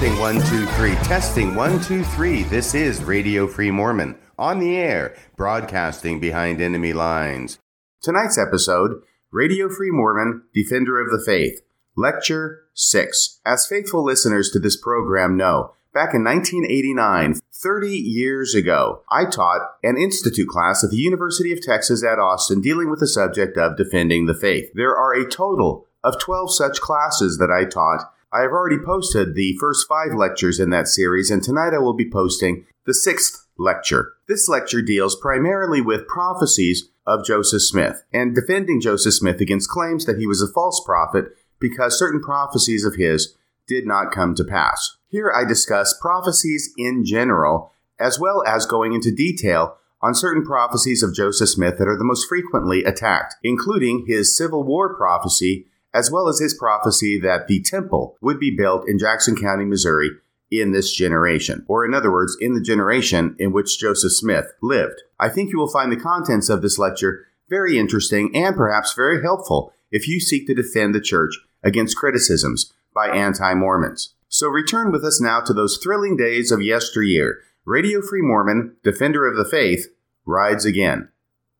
Testing one, two, three. Testing one, two, three. This is Radio Free Mormon on the air, broadcasting behind enemy lines. Tonight's episode Radio Free Mormon, Defender of the Faith, Lecture 6. As faithful listeners to this program know, back in 1989, 30 years ago, I taught an institute class at the University of Texas at Austin dealing with the subject of defending the faith. There are a total of 12 such classes that I taught I have already posted the first five lectures in that series, and tonight I will be posting the sixth lecture. This lecture deals primarily with prophecies of Joseph Smith and defending Joseph Smith against claims that he was a false prophet because certain prophecies of his did not come to pass. Here I discuss prophecies in general, as well as going into detail on certain prophecies of Joseph Smith that are the most frequently attacked, including his Civil War prophecy as well as his prophecy that the temple would be built in Jackson County, Missouri in this generation, or in other words, in the generation in which Joseph Smith lived. I think you will find the contents of this lecture very interesting and perhaps very helpful if you seek to defend the church against criticisms by anti Mormons. So return with us now to those thrilling days of yesteryear. Radio Free Mormon, Defender of the Faith, rides again.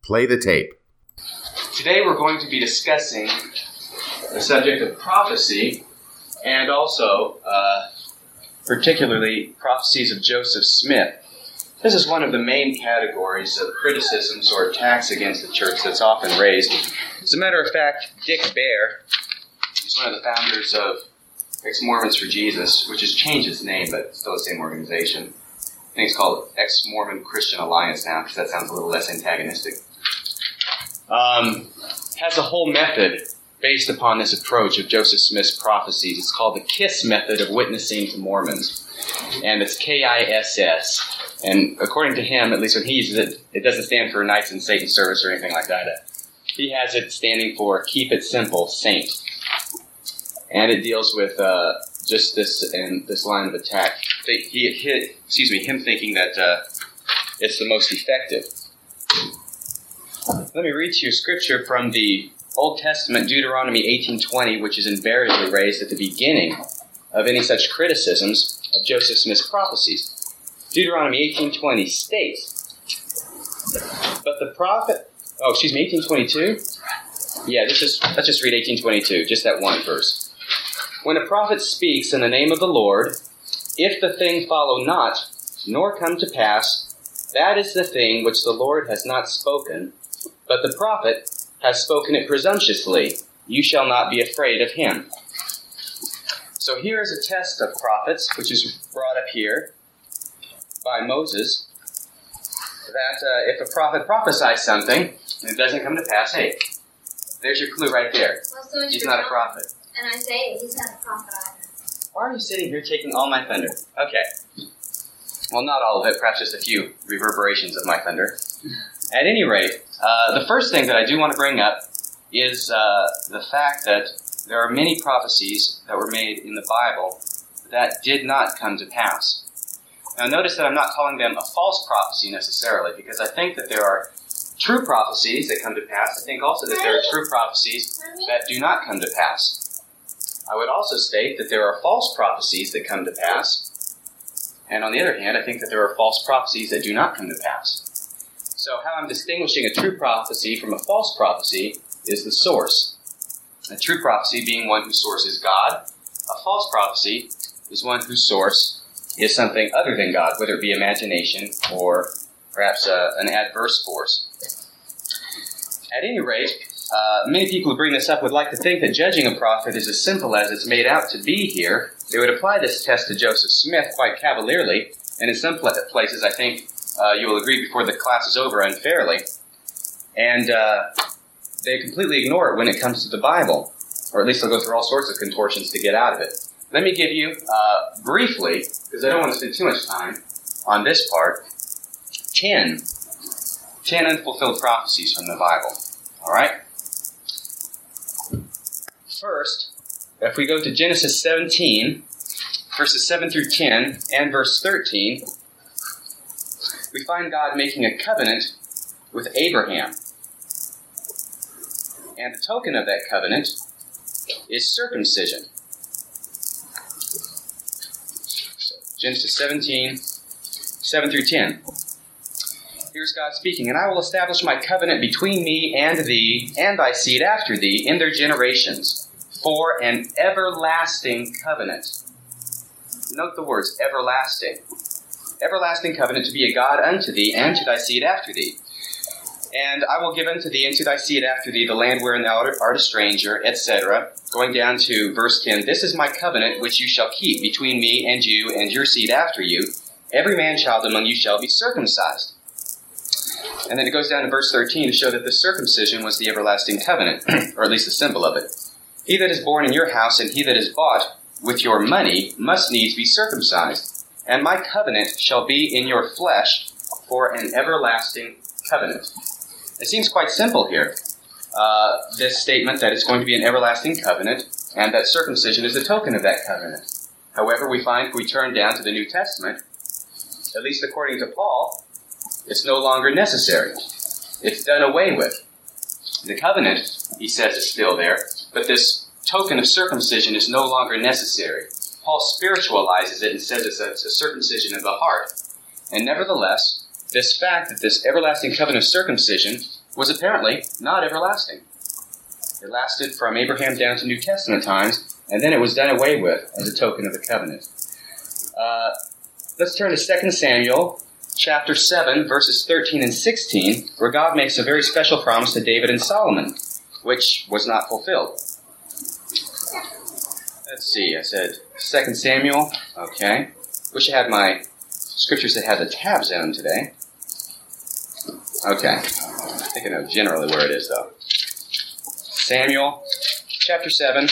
Play the tape. Today we're going to be discussing the subject of prophecy and also, uh, particularly, prophecies of Joseph Smith. This is one of the main categories of criticisms or attacks against the church that's often raised. As a matter of fact, Dick Baer is one of the founders of Ex Mormons for Jesus, which has changed its name, but still the same organization. I think it's called Ex Mormon Christian Alliance now, because that sounds a little less antagonistic. Um, has a whole method based upon this approach of Joseph Smith's prophecies. It's called the KISS method of witnessing to Mormons. And it's K I S S. And according to him, at least when he uses it, it doesn't stand for Knights in Satan service or anything like that. He has it standing for Keep It Simple, Saint. And it deals with uh, just this and this line of attack. He, hit, excuse me, him thinking that uh, it's the most effective. Let me read to you scripture from the Old Testament, Deuteronomy 18:20, which is invariably raised at the beginning of any such criticisms of Joseph Smith's prophecies. Deuteronomy 18:20 states, "But the prophet, oh, excuse me, 1822. Yeah, this is let's just read 1822, just that one verse. When a prophet speaks in the name of the Lord, if the thing follow not, nor come to pass, that is the thing which the Lord has not spoken, but the prophet has spoken it presumptuously. You shall not be afraid of him. So here is a test of prophets, which is brought up here by Moses, that uh, if a prophet prophesies something and it doesn't come to pass, hey, there's your clue right there. Well, so he's not a prophet. And I say he's not a prophet either. Why are you sitting here taking all my thunder? Okay. Well, not all of it, perhaps just a few reverberations of my thunder. At any rate, uh, the first thing that I do want to bring up is uh, the fact that there are many prophecies that were made in the Bible that did not come to pass. Now, notice that I'm not calling them a false prophecy necessarily, because I think that there are true prophecies that come to pass. I think also that there are true prophecies that do not come to pass. I would also state that there are false prophecies that come to pass. And on the other hand, I think that there are false prophecies that do not come to pass. So, how I'm distinguishing a true prophecy from a false prophecy is the source. A true prophecy being one whose source is God. A false prophecy is one whose source is something other than God, whether it be imagination or perhaps uh, an adverse force. At any rate, uh, many people who bring this up would like to think that judging a prophet is as simple as it's made out to be here. They would apply this test to Joseph Smith quite cavalierly, and in some places, I think uh, you will agree before the class is over unfairly. And uh, they completely ignore it when it comes to the Bible, or at least they'll go through all sorts of contortions to get out of it. Let me give you, uh, briefly, because I don't want to spend too much time on this part, 10, 10 unfulfilled prophecies from the Bible. All right? First, if we go to Genesis 17, verses 7 through 10, and verse 13, we find God making a covenant with Abraham. And the token of that covenant is circumcision. Genesis 17, 7 through 10. Here's God speaking, and I will establish my covenant between me and thee and thy seed after thee in their generations for an everlasting covenant. Note the words everlasting. Everlasting covenant to be a God unto thee and to thy seed after thee. And I will give unto thee and to thy seed after thee the land wherein thou art a stranger, etc. Going down to verse 10 This is my covenant which you shall keep between me and you and your seed after you. Every man child among you shall be circumcised. And then it goes down to verse 13 to show that the circumcision was the everlasting covenant, or at least a symbol of it. He that is born in your house and he that is bought with your money must needs be circumcised. And my covenant shall be in your flesh for an everlasting covenant. It seems quite simple here. Uh, this statement that it's going to be an everlasting covenant and that circumcision is a token of that covenant. However, we find if we turn down to the New Testament, at least according to Paul, it's no longer necessary. It's done away with. The covenant, he says, is still there, but this token of circumcision is no longer necessary. Paul spiritualizes it and says it's a, it's a circumcision of the heart. And nevertheless, this fact that this everlasting covenant of circumcision was apparently not everlasting. It lasted from Abraham down to New Testament times, and then it was done away with as a token of the covenant. Uh, let's turn to 2 Samuel chapter 7, verses 13 and 16, where God makes a very special promise to David and Solomon, which was not fulfilled. Let's see, I said 2 Samuel. Okay. Wish I had my scriptures that had the tabs in them today. Okay. I think I know generally where it is, though. Samuel, chapter 7,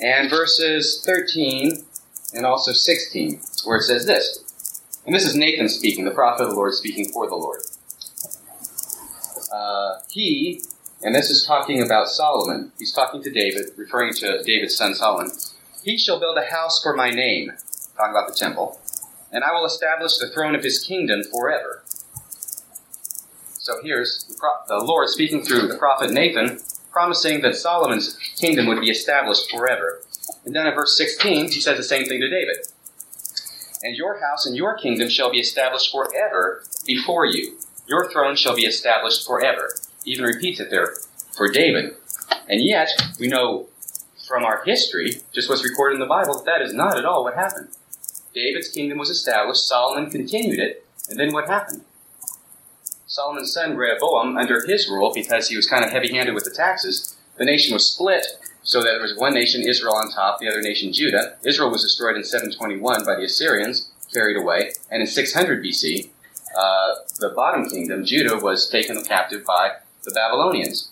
and verses 13 and also 16, where it says this. And this is Nathan speaking, the prophet of the Lord speaking for the Lord. Uh, he, and this is talking about Solomon, he's talking to David, referring to David's son Solomon. He shall build a house for my name, talking about the temple, and I will establish the throne of his kingdom forever. So here's the, pro- the Lord speaking through the prophet Nathan, promising that Solomon's kingdom would be established forever. And then in verse 16, he says the same thing to David. And your house and your kingdom shall be established forever before you. Your throne shall be established forever. Even repeats it there for David. And yet, we know from our history, just what's recorded in the Bible, that that is not at all what happened. David's kingdom was established, Solomon continued it, and then what happened? Solomon's son Rehoboam, under his rule, because he was kind of heavy handed with the taxes, the nation was split so that there was one nation, Israel, on top, the other nation, Judah. Israel was destroyed in 721 by the Assyrians, carried away, and in 600 BC, uh, the bottom kingdom, Judah, was taken captive by the Babylonians.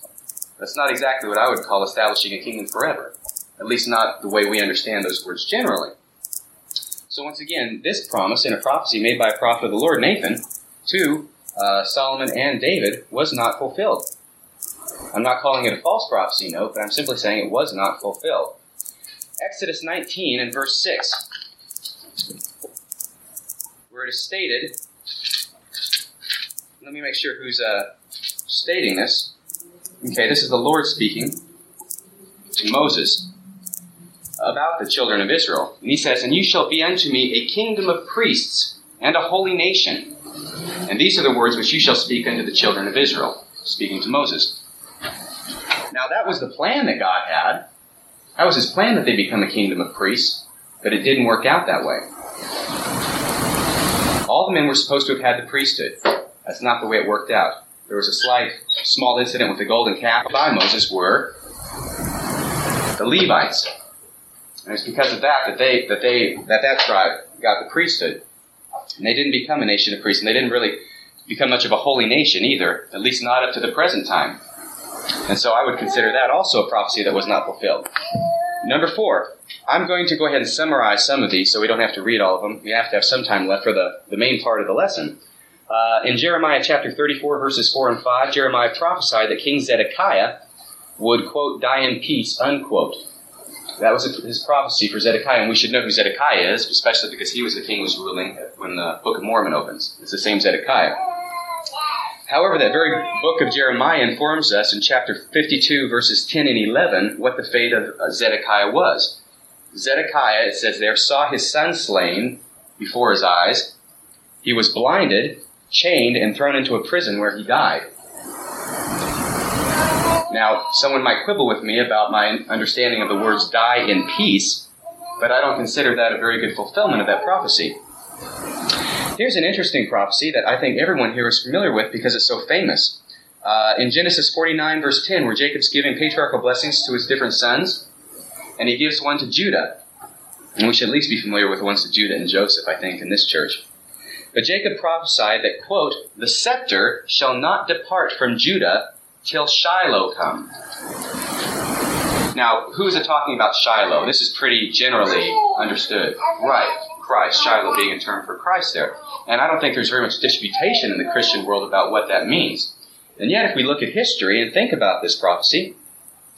That's not exactly what I would call establishing a kingdom forever, at least not the way we understand those words generally. So, once again, this promise in a prophecy made by a prophet of the Lord, Nathan, to uh, Solomon and David, was not fulfilled. I'm not calling it a false prophecy note, but I'm simply saying it was not fulfilled. Exodus 19 and verse 6, where it is stated, let me make sure who's uh, stating this. Okay, this is the Lord speaking to Moses about the children of Israel. And he says, And you shall be unto me a kingdom of priests and a holy nation. And these are the words which you shall speak unto the children of Israel, speaking to Moses. Now, that was the plan that God had. That was his plan that they become a kingdom of priests, but it didn't work out that way. All the men were supposed to have had the priesthood. That's not the way it worked out. There was a slight, small incident with the golden calf by Moses were the Levites. And it's because of that that they that they that that tribe got the priesthood. And they didn't become a nation of priests, and they didn't really become much of a holy nation either, at least not up to the present time. And so I would consider that also a prophecy that was not fulfilled. Number four, I'm going to go ahead and summarize some of these so we don't have to read all of them. We have to have some time left for the, the main part of the lesson. Uh, in Jeremiah chapter 34, verses 4 and 5, Jeremiah prophesied that King Zedekiah would, quote, die in peace, unquote. That was his prophecy for Zedekiah, and we should know who Zedekiah is, especially because he was the king who was ruling when the Book of Mormon opens. It's the same Zedekiah. However, that very book of Jeremiah informs us in chapter 52, verses 10 and 11, what the fate of Zedekiah was. Zedekiah, it says there, saw his son slain before his eyes. He was blinded, chained, and thrown into a prison where he died. Now, someone might quibble with me about my understanding of the words die in peace, but I don't consider that a very good fulfillment of that prophecy. Here's an interesting prophecy that I think everyone here is familiar with because it's so famous. Uh, in Genesis 49, verse 10, where Jacob's giving patriarchal blessings to his different sons, and he gives one to Judah. And we should at least be familiar with the ones to Judah and Joseph, I think, in this church. But Jacob prophesied that, quote, the scepter shall not depart from Judah till Shiloh come. Now, who is it talking about Shiloh? This is pretty generally understood. Right, Christ, Shiloh being a term for Christ there. And I don't think there's very much disputation in the Christian world about what that means. And yet, if we look at history and think about this prophecy,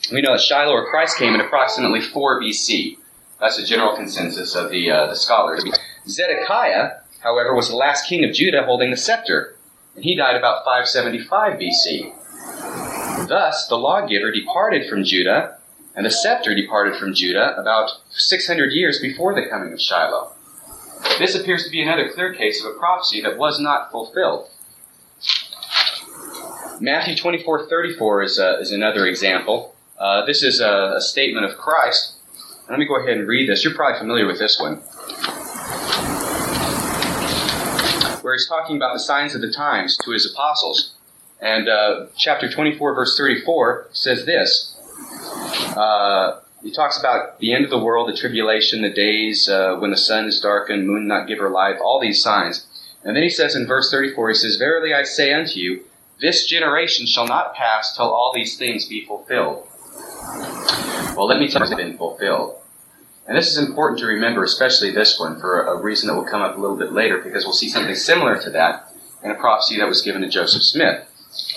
we know that Shiloh or Christ came in approximately 4 BC. That's the general consensus of the, uh, the scholars. Zedekiah, however, was the last king of Judah holding the scepter, and he died about 575 BC. Thus, the lawgiver departed from Judah, and the scepter departed from Judah about 600 years before the coming of Shiloh. This appears to be another clear case of a prophecy that was not fulfilled. Matthew 24 34 is, uh, is another example. Uh, this is a, a, statement of Christ. Let me go ahead and read this. You're probably familiar with this one. Where he's talking about the signs of the times to his apostles. And uh, chapter 24, verse 34 says this. Uh, he talks about the end of the world, the tribulation, the days uh, when the sun is darkened, moon not give her light, all these signs. And then he says in verse 34, he says, Verily I say unto you, this generation shall not pass till all these things be fulfilled. Well, let me tell you, it's been fulfilled. And this is important to remember, especially this one, for a reason that will come up a little bit later, because we'll see something similar to that in a prophecy that was given to Joseph Smith.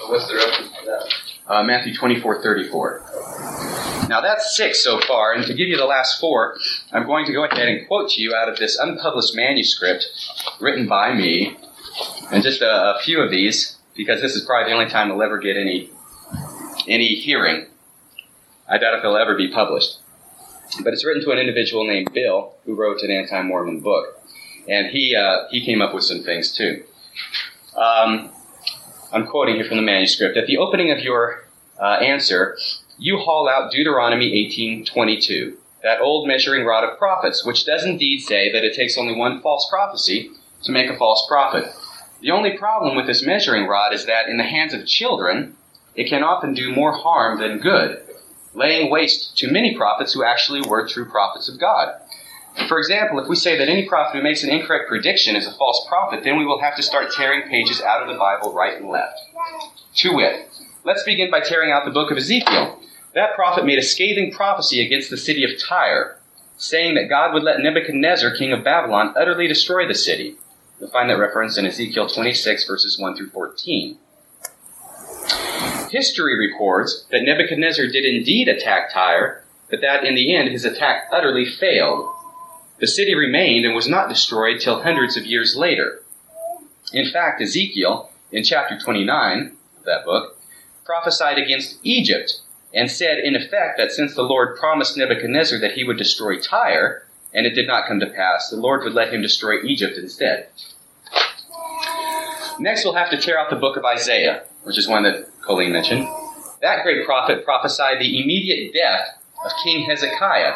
what's the reference to that? Uh, Matthew 24, 34. Now that's six so far, and to give you the last four, I'm going to go ahead and quote to you out of this unpublished manuscript written by me, and just a, a few of these because this is probably the only time it'll ever get any any hearing. I doubt if it'll ever be published. But it's written to an individual named Bill who wrote an anti-Mormon book, and he uh, he came up with some things too. Um, I'm quoting here from the manuscript. At the opening of your uh, answer, you haul out Deuteronomy 18:22, that old measuring rod of prophets, which does indeed say that it takes only one false prophecy to make a false prophet. The only problem with this measuring rod is that in the hands of children, it can often do more harm than good, laying waste to many prophets who actually were true prophets of God. For example, if we say that any prophet who makes an incorrect prediction is a false prophet, then we will have to start tearing pages out of the Bible right and left. To wit, let's begin by tearing out the book of Ezekiel. That prophet made a scathing prophecy against the city of Tyre, saying that God would let Nebuchadnezzar, king of Babylon, utterly destroy the city. You'll find that reference in Ezekiel 26, verses 1 through 14. History records that Nebuchadnezzar did indeed attack Tyre, but that in the end his attack utterly failed. The city remained and was not destroyed till hundreds of years later. In fact, Ezekiel, in chapter 29 of that book, prophesied against Egypt and said, in effect, that since the Lord promised Nebuchadnezzar that he would destroy Tyre, and it did not come to pass, the Lord would let him destroy Egypt instead. Next, we'll have to tear out the book of Isaiah, which is one that Colleen mentioned. That great prophet prophesied the immediate death of King Hezekiah,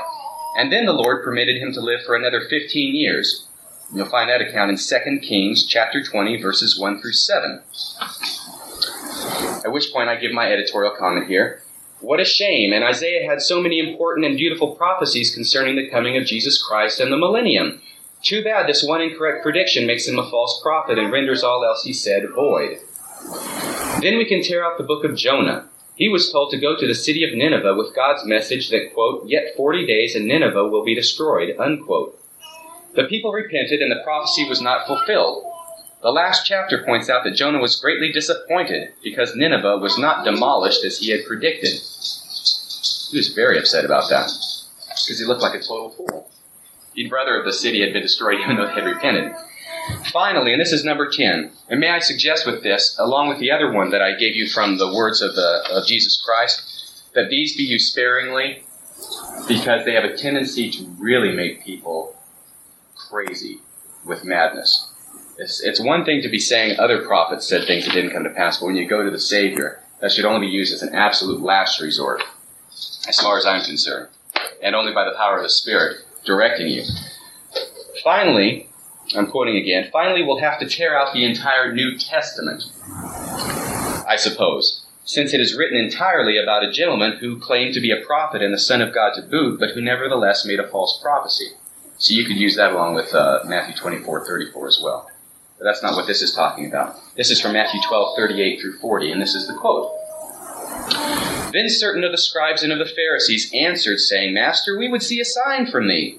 and then the Lord permitted him to live for another 15 years. You'll find that account in 2 Kings chapter 20, verses 1 through 7. At which point I give my editorial comment here. What a shame! And Isaiah had so many important and beautiful prophecies concerning the coming of Jesus Christ and the millennium. Too bad this one incorrect prediction makes him a false prophet and renders all else he said void. Then we can tear out the book of Jonah. He was told to go to the city of Nineveh with God's message that, quote, yet 40 days and Nineveh will be destroyed, unquote. The people repented and the prophecy was not fulfilled. The last chapter points out that Jonah was greatly disappointed because Nineveh was not demolished as he had predicted. He was very upset about that because he looked like a total fool the brother of the city had been destroyed even though they had repented. Finally, and this is number 10, and may I suggest with this, along with the other one that I gave you from the words of, the, of Jesus Christ, that these be used sparingly because they have a tendency to really make people crazy with madness. It's, it's one thing to be saying other prophets said things that didn't come to pass, but when you go to the Savior, that should only be used as an absolute last resort, as far as I'm concerned, and only by the power of the Spirit directing you. Finally, I'm quoting again, finally, we'll have to tear out the entire New Testament, I suppose, since it is written entirely about a gentleman who claimed to be a prophet and the Son of God to boot, but who nevertheless made a false prophecy. So you could use that along with uh, Matthew 24, 34 as well. But that's not what this is talking about. This is from Matthew 12, 38 through 40, and this is the quote. Then certain of the scribes and of the Pharisees answered, saying, Master, we would see a sign from thee.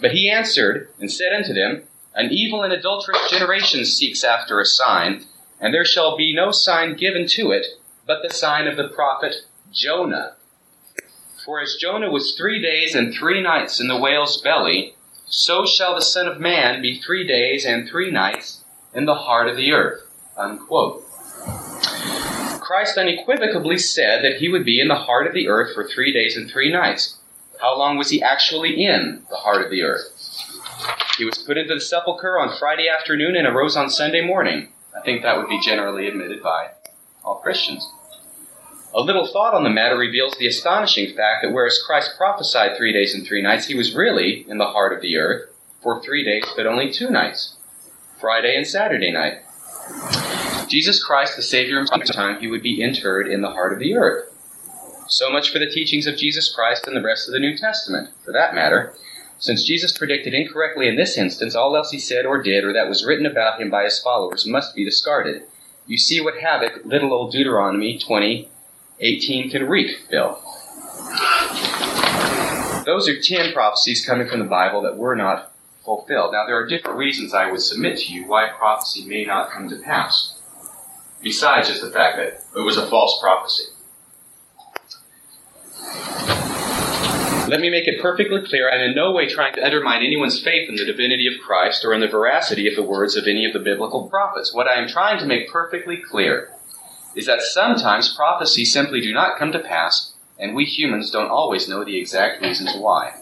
But he answered and said unto them, An evil and adulterous generation seeks after a sign, and there shall be no sign given to it, but the sign of the prophet Jonah. For as Jonah was three days and three nights in the whale's belly, so shall the Son of Man be three days and three nights in the heart of the earth. Unquote. Christ unequivocally said that he would be in the heart of the earth for three days and three nights. How long was he actually in the heart of the earth? He was put into the sepulchre on Friday afternoon and arose on Sunday morning. I think that would be generally admitted by all Christians. A little thought on the matter reveals the astonishing fact that whereas Christ prophesied three days and three nights, he was really in the heart of the earth for three days, but only two nights Friday and Saturday night. Jesus Christ, the Savior, of time, he would be interred in the heart of the earth. So much for the teachings of Jesus Christ and the rest of the New Testament, for that matter. Since Jesus predicted incorrectly in this instance, all else he said or did or that was written about him by his followers must be discarded. You see what havoc little old Deuteronomy 20, 18 can wreak, Bill. Those are 10 prophecies coming from the Bible that were not fulfilled. Now, there are different reasons I would submit to you why a prophecy may not come to pass besides just the fact that it was a false prophecy. Let me make it perfectly clear I'm in no way trying to undermine anyone's faith in the divinity of Christ or in the veracity of the words of any of the biblical prophets. What I am trying to make perfectly clear is that sometimes prophecies simply do not come to pass, and we humans don't always know the exact reasons why.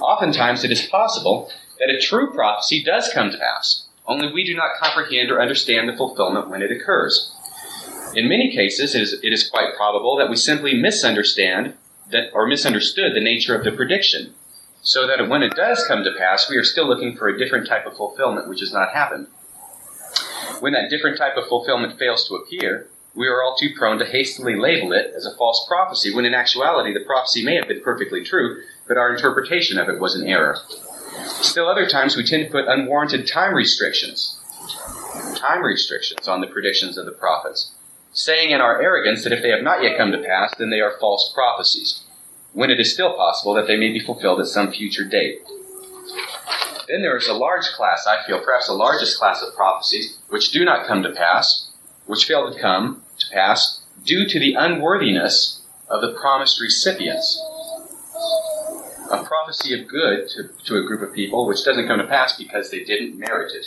Oftentimes it is possible that a true prophecy does come to pass, only we do not comprehend or understand the fulfillment when it occurs. In many cases, it is, it is quite probable that we simply misunderstand that, or misunderstood the nature of the prediction, so that when it does come to pass, we are still looking for a different type of fulfillment which has not happened. When that different type of fulfillment fails to appear, we are all too prone to hastily label it as a false prophecy, when in actuality the prophecy may have been perfectly true, but our interpretation of it was an error. Still, other times we tend to put unwarranted time restrictions, time restrictions on the predictions of the prophets, saying in our arrogance that if they have not yet come to pass, then they are false prophecies, when it is still possible that they may be fulfilled at some future date. Then there is a large class, I feel, perhaps the largest class of prophecies, which do not come to pass, which fail to come to pass due to the unworthiness of the promised recipients a prophecy of good to, to a group of people which doesn't come to pass because they didn't merit it.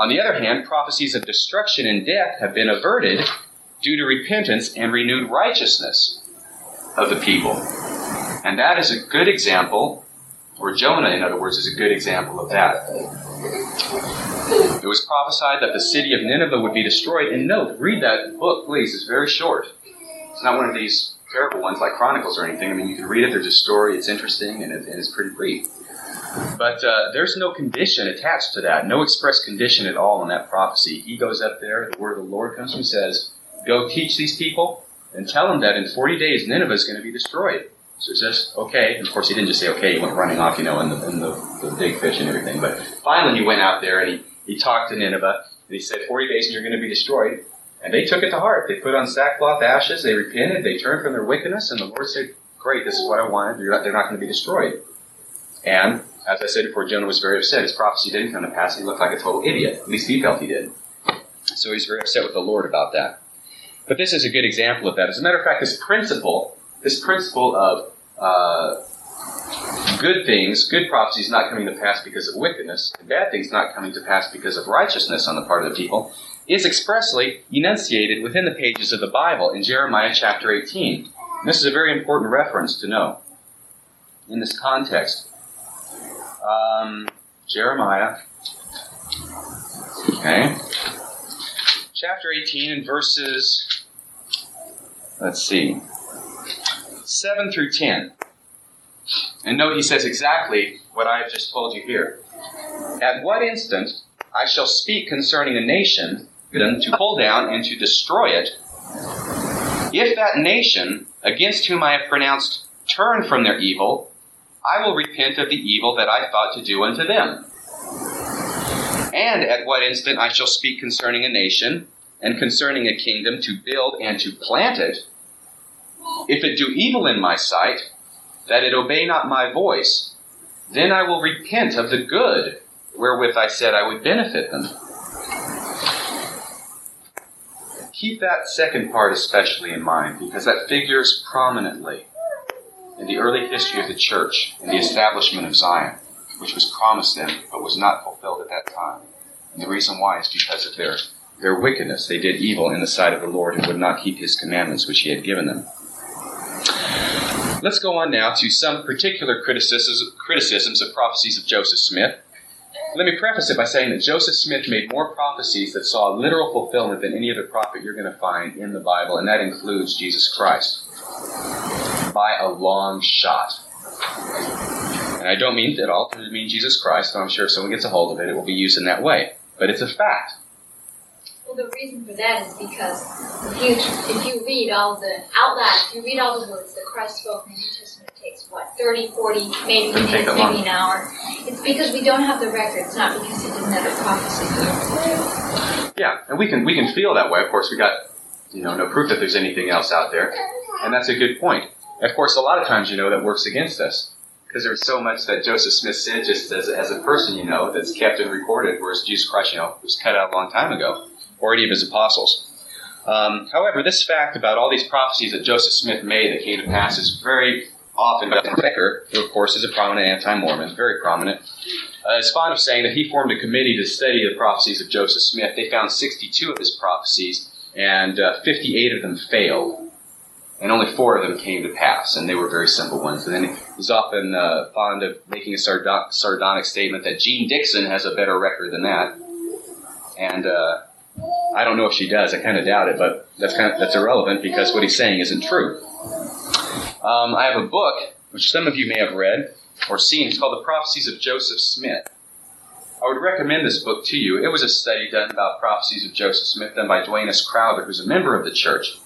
On the other hand, prophecies of destruction and death have been averted due to repentance and renewed righteousness of the people. And that is a good example, or Jonah, in other words, is a good example of that. It was prophesied that the city of Nineveh would be destroyed. And note, read that book, please. It's very short. It's not one of these terrible ones like Chronicles or anything. I mean, you can read it. There's a story. It's interesting and, it, and it's pretty brief. But uh, there's no condition attached to that. No express condition at all in that prophecy. He goes up there. The word of the Lord comes and says, "Go teach these people and tell them that in 40 days Nineveh is going to be destroyed." So he says, "Okay." And of course, he didn't just say "okay." He went running off, you know, in the, in the, the big fish and everything. But finally, he went out there and he, he talked to Nineveh and he said, "40 days and you're going to be destroyed." And they took it to heart. They put on sackcloth ashes. They repented. They turned from their wickedness. And the Lord said, Great, this is what I wanted. They're not, they're not going to be destroyed. And as I said before, Jonah was very upset. His prophecy didn't come to pass. He looked like a total idiot. At least he felt he did. So he's very upset with the Lord about that. But this is a good example of that. As a matter of fact, this principle, this principle of uh, good things, good prophecies not coming to pass because of wickedness, and bad things not coming to pass because of righteousness on the part of the people, is expressly enunciated within the pages of the Bible in Jeremiah chapter 18. This is a very important reference to know in this context. Um, Jeremiah. Okay. Chapter 18 and verses, let's see, 7 through 10. And note he says exactly what I have just told you here. At what instant I shall speak concerning a nation to pull down and to destroy it, if that nation against whom I have pronounced turn from their evil, I will repent of the evil that I thought to do unto them. And at what instant I shall speak concerning a nation and concerning a kingdom to build and to plant it, if it do evil in my sight, that it obey not my voice, then I will repent of the good wherewith I said I would benefit them. Keep that second part especially in mind because that figures prominently in the early history of the church and the establishment of Zion, which was promised them but was not fulfilled at that time. And the reason why is because of their, their wickedness. They did evil in the sight of the Lord and would not keep his commandments which he had given them. Let's go on now to some particular criticisms, criticisms of prophecies of Joseph Smith. Let me preface it by saying that Joseph Smith made more prophecies that saw literal fulfillment than any other prophet you're going to find in the Bible, and that includes Jesus Christ. By a long shot. And I don't mean at all to mean Jesus Christ, so I'm sure if someone gets a hold of it, it will be used in that way. But it's a fact. Well, the reason for that is because if you if you read all the out loud, if you read all the words that Christ spoke in the New Testament, it takes what 30, 40, maybe minutes, maybe long. an hour. It's because we don't have the records, It's not because he didn't have the prophecy. Yeah, and we can we can feel that way. Of course, we got you know no proof that there's anything else out there, and that's a good point. Of course, a lot of times you know that works against us because there's so much that Joseph Smith said just as, as a person, you know, that's kept and recorded, whereas Jesus Christ, you know, was cut out a long time ago, or any of his apostles. Um, however, this fact about all these prophecies that Joseph Smith made that came to pass is very often Decker, who of course is a prominent anti-Mormon, very prominent, uh, is fond of saying that he formed a committee to study the prophecies of Joseph Smith. They found 62 of his prophecies, and uh, 58 of them failed and only four of them came to pass, and they were very simple ones. And then he was often uh, fond of making a sardonic, sardonic statement that Jeane Dixon has a better record than that. And uh, I don't know if she does. I kind of doubt it, but that's kind of that's irrelevant because what he's saying isn't true. Um, I have a book which some of you may have read or seen. It's called The Prophecies of Joseph Smith. I would recommend this book to you. It was a study done about prophecies of Joseph Smith done by Duane S. Crowther, who's a member of the church.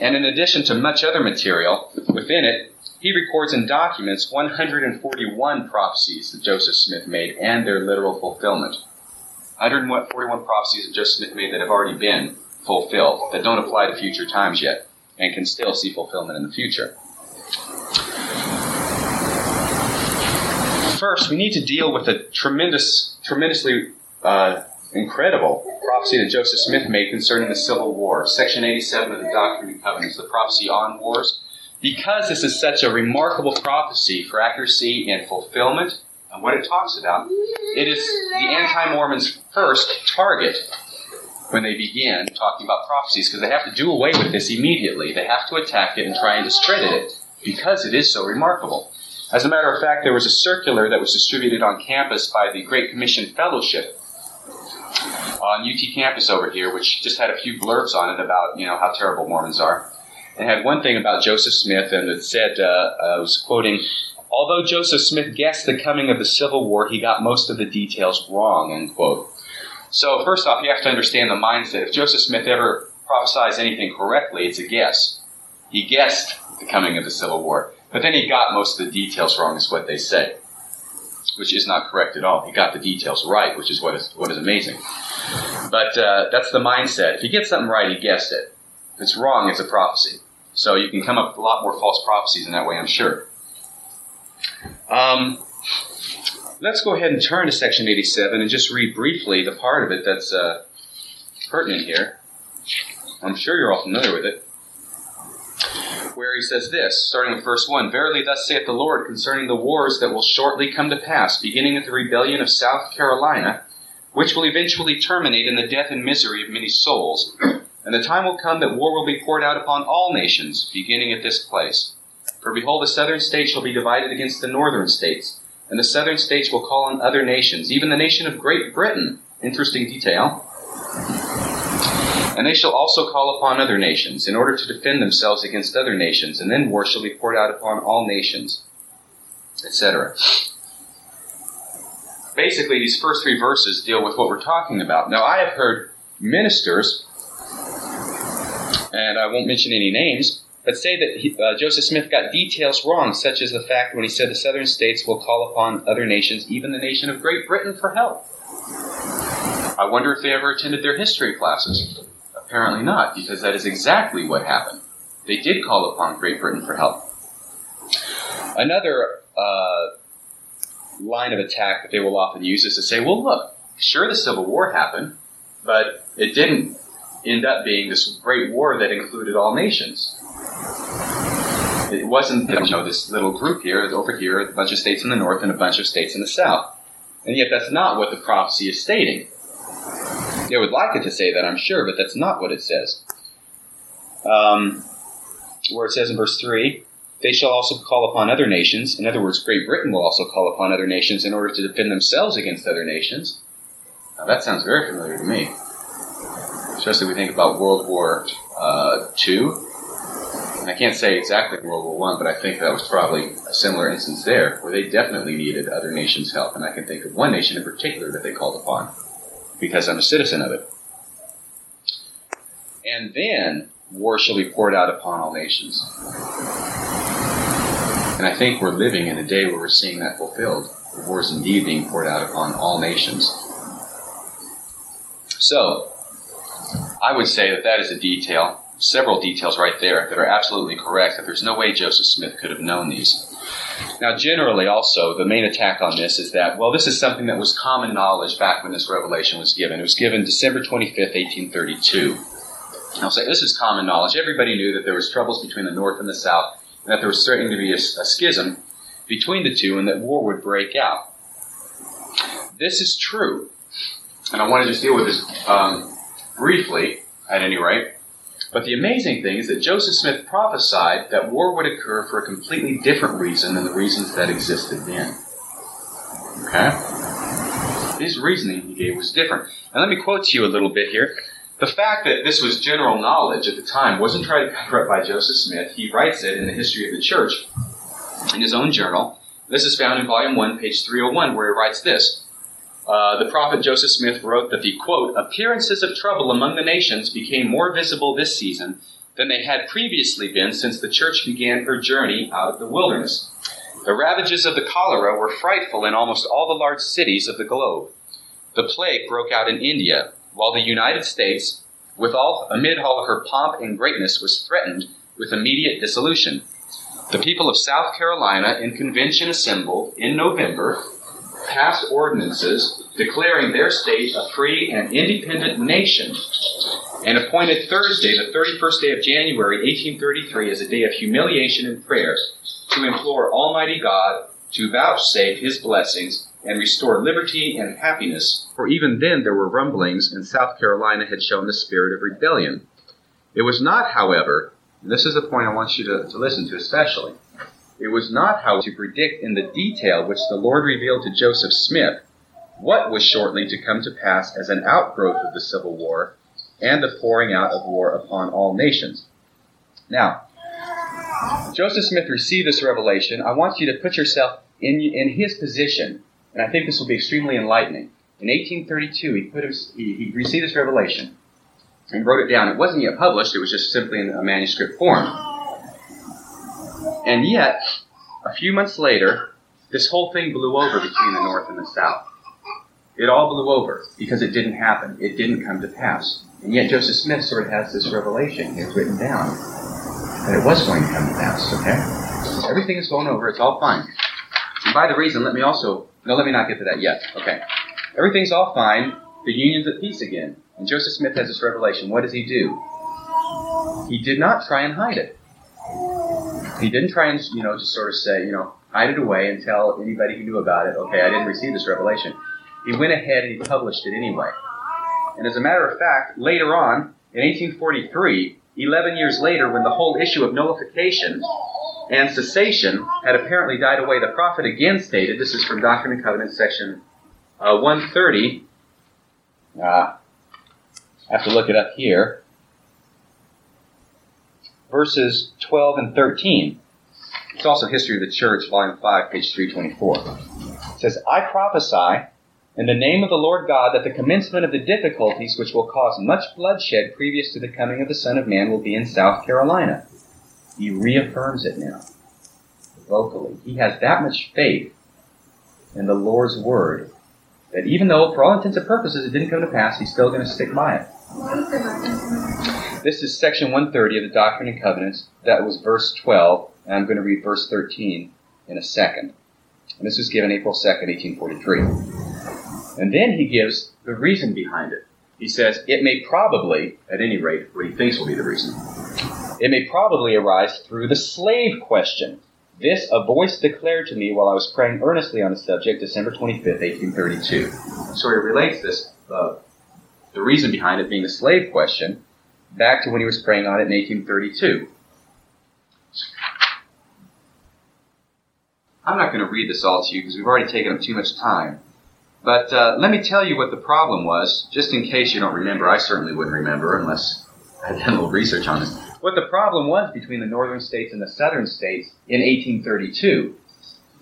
And in addition to much other material within it, he records and documents 141 prophecies that Joseph Smith made and their literal fulfillment. 141 prophecies that Joseph Smith made that have already been fulfilled, that don't apply to future times yet, and can still see fulfillment in the future. First, we need to deal with a tremendous, tremendously uh, incredible prophecy that Joseph Smith made concerning the Civil War, Section 87 of the Doctrine and Covenants, the prophecy on wars. Because this is such a remarkable prophecy for accuracy and fulfillment and what it talks about, it is the anti Mormons' first target when they begin talking about prophecies because they have to do away with this immediately. They have to attack it and try and discredit it because it is so remarkable. As a matter of fact, there was a circular that was distributed on campus by the Great Commission Fellowship on UT campus over here, which just had a few blurbs on it about you know how terrible Mormons are. It had one thing about Joseph Smith, and it said, uh, I was quoting, although Joseph Smith guessed the coming of the Civil War, he got most of the details wrong, end quote. So first off, you have to understand the mindset. If Joseph Smith ever prophesies anything correctly, it's a guess. He guessed the coming of the Civil War, but then he got most of the details wrong, is what they say which is not correct at all. He got the details right, which is what is what is amazing. But uh, that's the mindset. If he gets something right, he guessed it. If it's wrong, it's a prophecy. So you can come up with a lot more false prophecies in that way, I'm sure. Um, let's go ahead and turn to section 87 and just read briefly the part of it that's uh, pertinent here. I'm sure you're all familiar with it where he says this, starting with verse 1 Verily, thus saith the Lord concerning the wars that will shortly come to pass, beginning at the rebellion of South Carolina, which will eventually terminate in the death and misery of many souls, And the time will come that war will be poured out upon all nations, beginning at this place. For behold, the southern states shall be divided against the northern states, and the southern states will call on other nations, even the nation of Great Britain. Interesting detail. And they shall also call upon other nations, in order to defend themselves against other nations, and then war shall be poured out upon all nations, etc. Basically, these first three verses deal with what we're talking about. Now, I have heard ministers, and I won't mention any names, but say that he, uh, Joseph Smith got details wrong, such as the fact when he said the southern states will call upon other nations, even the nation of Great Britain, for help. I wonder if they ever attended their history classes. Apparently not, because that is exactly what happened. They did call upon Great Britain for help. Another uh, line of attack that they will often use is to say, well, look, sure, the Civil War happened, but it didn't end up being this great war that included all nations. It wasn't, you know, this little group here, over here, a bunch of states in the north and a bunch of states in the south. And yet that's not what the prophecy is stating. They would like it to say that, I'm sure, but that's not what it says. Um, where it says in verse 3, they shall also call upon other nations. In other words, Great Britain will also call upon other nations in order to defend themselves against other nations. Now, that sounds very familiar to me. Especially we think about World War uh, II. And I can't say exactly World War One, but I think that was probably a similar instance there, where they definitely needed other nations' help. And I can think of one nation in particular that they called upon because I'm a citizen of it. And then war shall be poured out upon all nations. And I think we're living in a day where we're seeing that fulfilled. The war is indeed being poured out upon all nations. So, I would say that that is a detail, several details right there that are absolutely correct, that there's no way Joseph Smith could have known these. Now, generally, also, the main attack on this is that, well, this is something that was common knowledge back when this revelation was given. It was given December 25th, 1832. I'll say this is common knowledge. Everybody knew that there was troubles between the North and the South, and that there was starting to be a, a schism between the two, and that war would break out. This is true, and I want to just deal with this um, briefly, at any rate. But the amazing thing is that Joseph Smith prophesied that war would occur for a completely different reason than the reasons that existed then. Okay? His reasoning he gave was different. And let me quote to you a little bit here. The fact that this was general knowledge at the time wasn't tried to cover up by Joseph Smith. He writes it in the History of the Church in his own journal. This is found in Volume 1, page 301, where he writes this. Uh, the prophet Joseph Smith wrote that the quote, appearances of trouble among the nations became more visible this season than they had previously been since the church began her journey out of the wilderness. The ravages of the cholera were frightful in almost all the large cities of the globe. The plague broke out in India, while the United States, with all, amid all her pomp and greatness, was threatened with immediate dissolution. The people of South Carolina, in convention assembled in November, passed ordinances declaring their state a free and independent nation and appointed Thursday, the 31st day of January, 1833, as a day of humiliation and prayer to implore Almighty God to vouchsafe His blessings and restore liberty and happiness. For even then there were rumblings, and South Carolina had shown the spirit of rebellion. It was not, however, and this is a point I want you to, to listen to especially, it was not how to predict in the detail which the Lord revealed to Joseph Smith what was shortly to come to pass as an outgrowth of the Civil War and the pouring out of war upon all nations. Now, Joseph Smith received this revelation. I want you to put yourself in, in his position, and I think this will be extremely enlightening. In 1832, he, put his, he, he received this revelation and wrote it down. It wasn't yet published, it was just simply in a manuscript form. And yet, a few months later, this whole thing blew over between the North and the South. It all blew over because it didn't happen. It didn't come to pass. And yet Joseph Smith sort of has this revelation here written down that it was going to come to pass, okay? Everything is going over. It's all fine. And by the reason, let me also, no, let me not get to that yet. Okay. Everything's all fine. The union's at peace again. And Joseph Smith has this revelation. What does he do? He did not try and hide it. He didn't try and, you know, just sort of say, you know, hide it away and tell anybody who knew about it, okay, I didn't receive this revelation. He went ahead and he published it anyway. And as a matter of fact, later on, in 1843, 11 years later, when the whole issue of nullification and secession had apparently died away, the prophet again stated, this is from Doctrine and Covenants, section uh, 130. Uh, I have to look it up here. Verses 12 and 13. It's also History of the Church, Volume 5, page 324. It says, I prophesy in the name of the Lord God that the commencement of the difficulties which will cause much bloodshed previous to the coming of the Son of Man will be in South Carolina. He reaffirms it now, vocally. He has that much faith in the Lord's word that even though, for all intents and purposes, it didn't come to pass, he's still going to stick by it. This is section 130 of the Doctrine and Covenants. That was verse 12, and I'm going to read verse 13 in a second. And this was given April 2nd, 1843. And then he gives the reason behind it. He says, it may probably, at any rate, what he thinks will be the reason, it may probably arise through the slave question. This a voice declared to me while I was praying earnestly on the subject, December 25th, 1832. So he relates this, uh, the reason behind it being the slave question, back to when he was praying on it in 1832. I'm not going to read this all to you because we've already taken up too much time. But uh, let me tell you what the problem was, just in case you don't remember. I certainly wouldn't remember unless I had done a little research on this. What the problem was between the northern states and the southern states in 1832.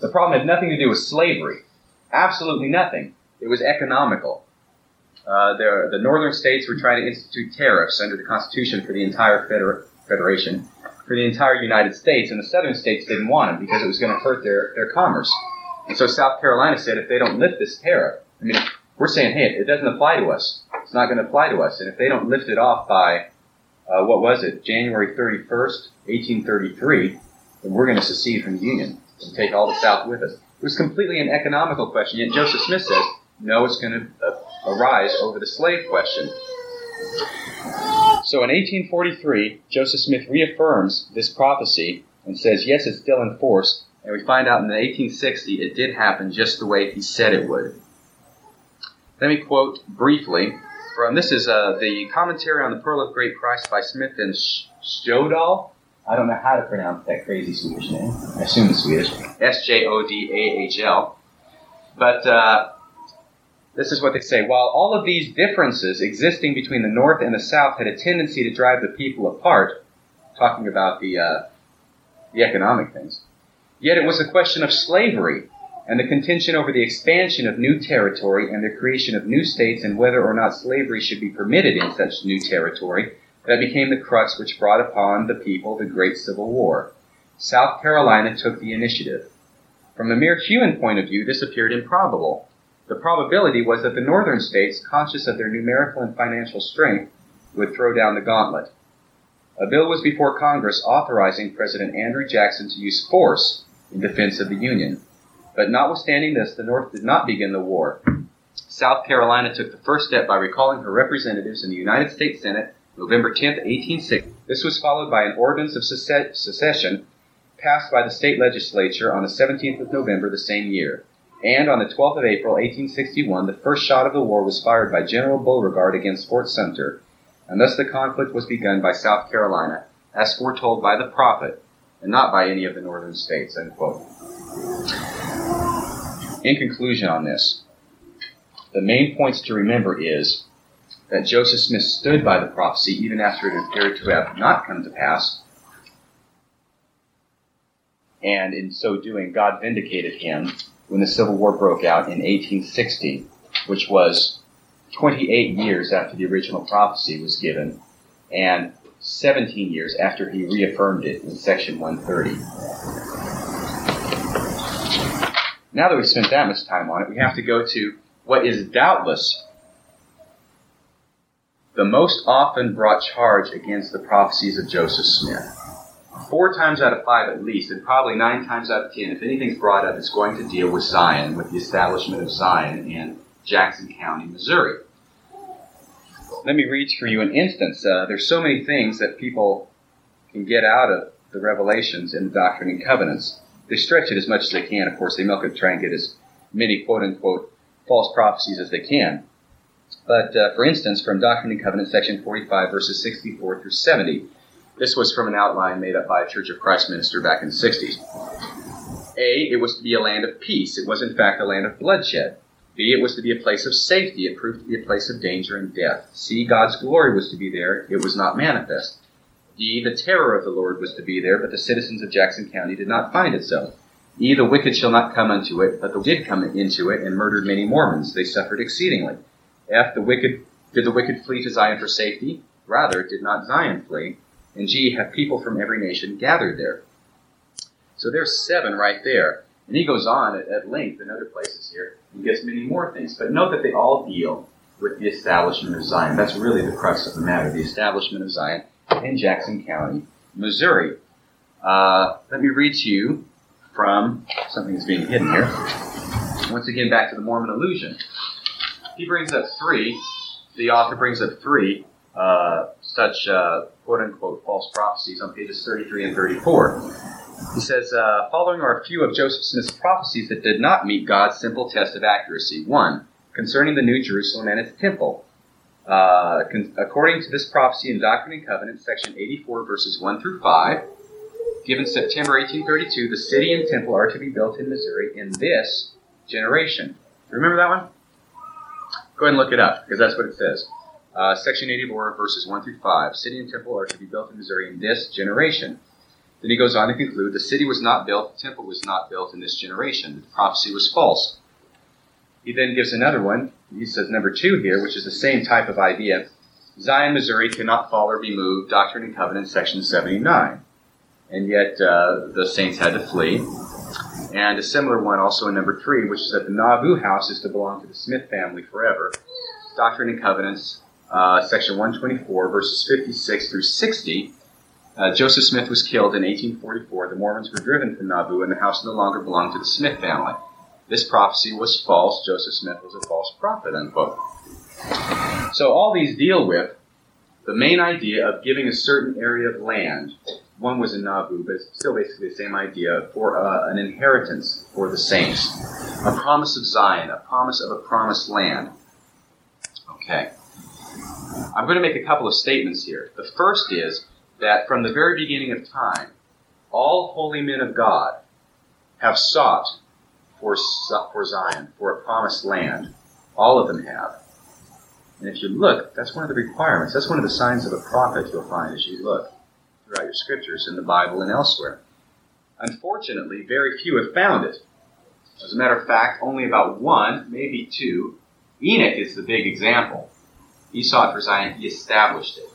The problem had nothing to do with slavery. Absolutely nothing. It was economical. Uh, the, the northern states were trying to institute tariffs under the Constitution for the entire feder- Federation, for the entire United States, and the southern states didn't want them because it was going to hurt their, their commerce. And so South Carolina said if they don't lift this tariff, I mean, we're saying, hey, it doesn't apply to us. It's not going to apply to us. And if they don't lift it off by, uh, what was it, January 31st, 1833, then we're going to secede from the Union and take all the South with us. It was completely an economical question. Yet Joseph Smith says, no, it's going to uh, arise over the slave question. So in 1843, Joseph Smith reaffirms this prophecy and says, yes, it's still in force, and we find out in 1860 it did happen just the way he said it would. Let me quote briefly from this is uh, the commentary on the Pearl of Great Price by Smith and Sjödahl. I don't know how to pronounce that crazy Swedish name. I assume it's Swedish. S J O D A H L. But uh, this is what they say. While all of these differences existing between the North and the South had a tendency to drive the people apart, talking about the uh, the economic things, Yet it was a question of slavery and the contention over the expansion of new territory and the creation of new states and whether or not slavery should be permitted in such new territory that became the crux which brought upon the people the great Civil War. South Carolina took the initiative. From a mere human point of view, this appeared improbable. The probability was that the northern states, conscious of their numerical and financial strength, would throw down the gauntlet. A bill was before Congress authorizing President Andrew Jackson to use force in defense of the Union. But notwithstanding this, the North did not begin the war. South Carolina took the first step by recalling her representatives in the United States Senate November 10, 1860. This was followed by an ordinance of secession passed by the state legislature on the 17th of November the same year. And on the 12th of April, 1861, the first shot of the war was fired by General Beauregard against Fort Sumter, and thus the conflict was begun by South Carolina, as foretold by the prophet, and not by any of the northern states. End quote. In conclusion on this, the main points to remember is that Joseph Smith stood by the prophecy even after it appeared to have not come to pass. And in so doing, God vindicated him when the Civil War broke out in 1860, which was 28 years after the original prophecy was given, and 17 years after he reaffirmed it in section 130. Now that we've spent that much time on it, we have to go to what is doubtless the most often brought charge against the prophecies of Joseph Smith. Four times out of five at least, and probably nine times out of ten, if anything's brought up, it's going to deal with Zion, with the establishment of Zion in Jackson County, Missouri. Let me read for you an instance. Uh, there's so many things that people can get out of the revelations in the Doctrine and Covenants. They stretch it as much as they can. Of course, they milk it, try and get as many quote unquote false prophecies as they can. But uh, for instance, from Doctrine and Covenants, section 45, verses 64 through 70, this was from an outline made up by a Church of Christ minister back in the 60s. A, it was to be a land of peace. It was, in fact, a land of bloodshed. B, it was to be a place of safety. It proved to be a place of danger and death. C, God's glory was to be there. It was not manifest. D, the terror of the Lord was to be there, but the citizens of Jackson County did not find it so. E, the wicked shall not come unto it, but the did come into it and murdered many Mormons. They suffered exceedingly. F, the wicked did the wicked flee to Zion for safety? Rather, did not Zion flee? And G, have people from every nation gathered there. So there's seven right there. And he goes on at, at length in other places here and gets many more things. But note that they all deal with the establishment of Zion. That's really the crux of the matter, the establishment of Zion in Jackson County, Missouri. Uh, let me read to you from something that's being hidden here. Once again, back to the Mormon illusion. He brings up three, the author brings up three uh, such uh, quote unquote false prophecies on pages 33 and 34. He says, uh, following are a few of Joseph Smith's prophecies that did not meet God's simple test of accuracy. One, concerning the New Jerusalem and its temple. Uh, con- according to this prophecy in Doctrine and Covenants, section 84, verses 1 through 5, given September 1832, the city and temple are to be built in Missouri in this generation. Remember that one? Go ahead and look it up, because that's what it says. Uh, section 84, verses 1 through 5. City and temple are to be built in Missouri in this generation. Then he goes on to conclude the city was not built, the temple was not built in this generation. The prophecy was false. He then gives another one. He says number two here, which is the same type of idea. Zion, Missouri cannot fall or be moved. Doctrine and Covenants, section 79. And yet uh, the saints had to flee. And a similar one also in number three, which is that the Nauvoo house is to belong to the Smith family forever. Doctrine and Covenants, uh, section 124, verses 56 through 60. Uh, Joseph Smith was killed in 1844. The Mormons were driven from Nauvoo, and the house no longer belonged to the Smith family. This prophecy was false. Joseph Smith was a false prophet, unquote. So all these deal with the main idea of giving a certain area of land. One was in Nauvoo, but it's still basically the same idea for uh, an inheritance for the saints. A promise of Zion, a promise of a promised land. Okay. I'm going to make a couple of statements here. The first is that from the very beginning of time, all holy men of God have sought for, for Zion, for a promised land. All of them have. And if you look, that's one of the requirements. That's one of the signs of a prophet you'll find as you look throughout your scriptures in the Bible and elsewhere. Unfortunately, very few have found it. As a matter of fact, only about one, maybe two. Enoch is the big example. He sought for Zion, he established it.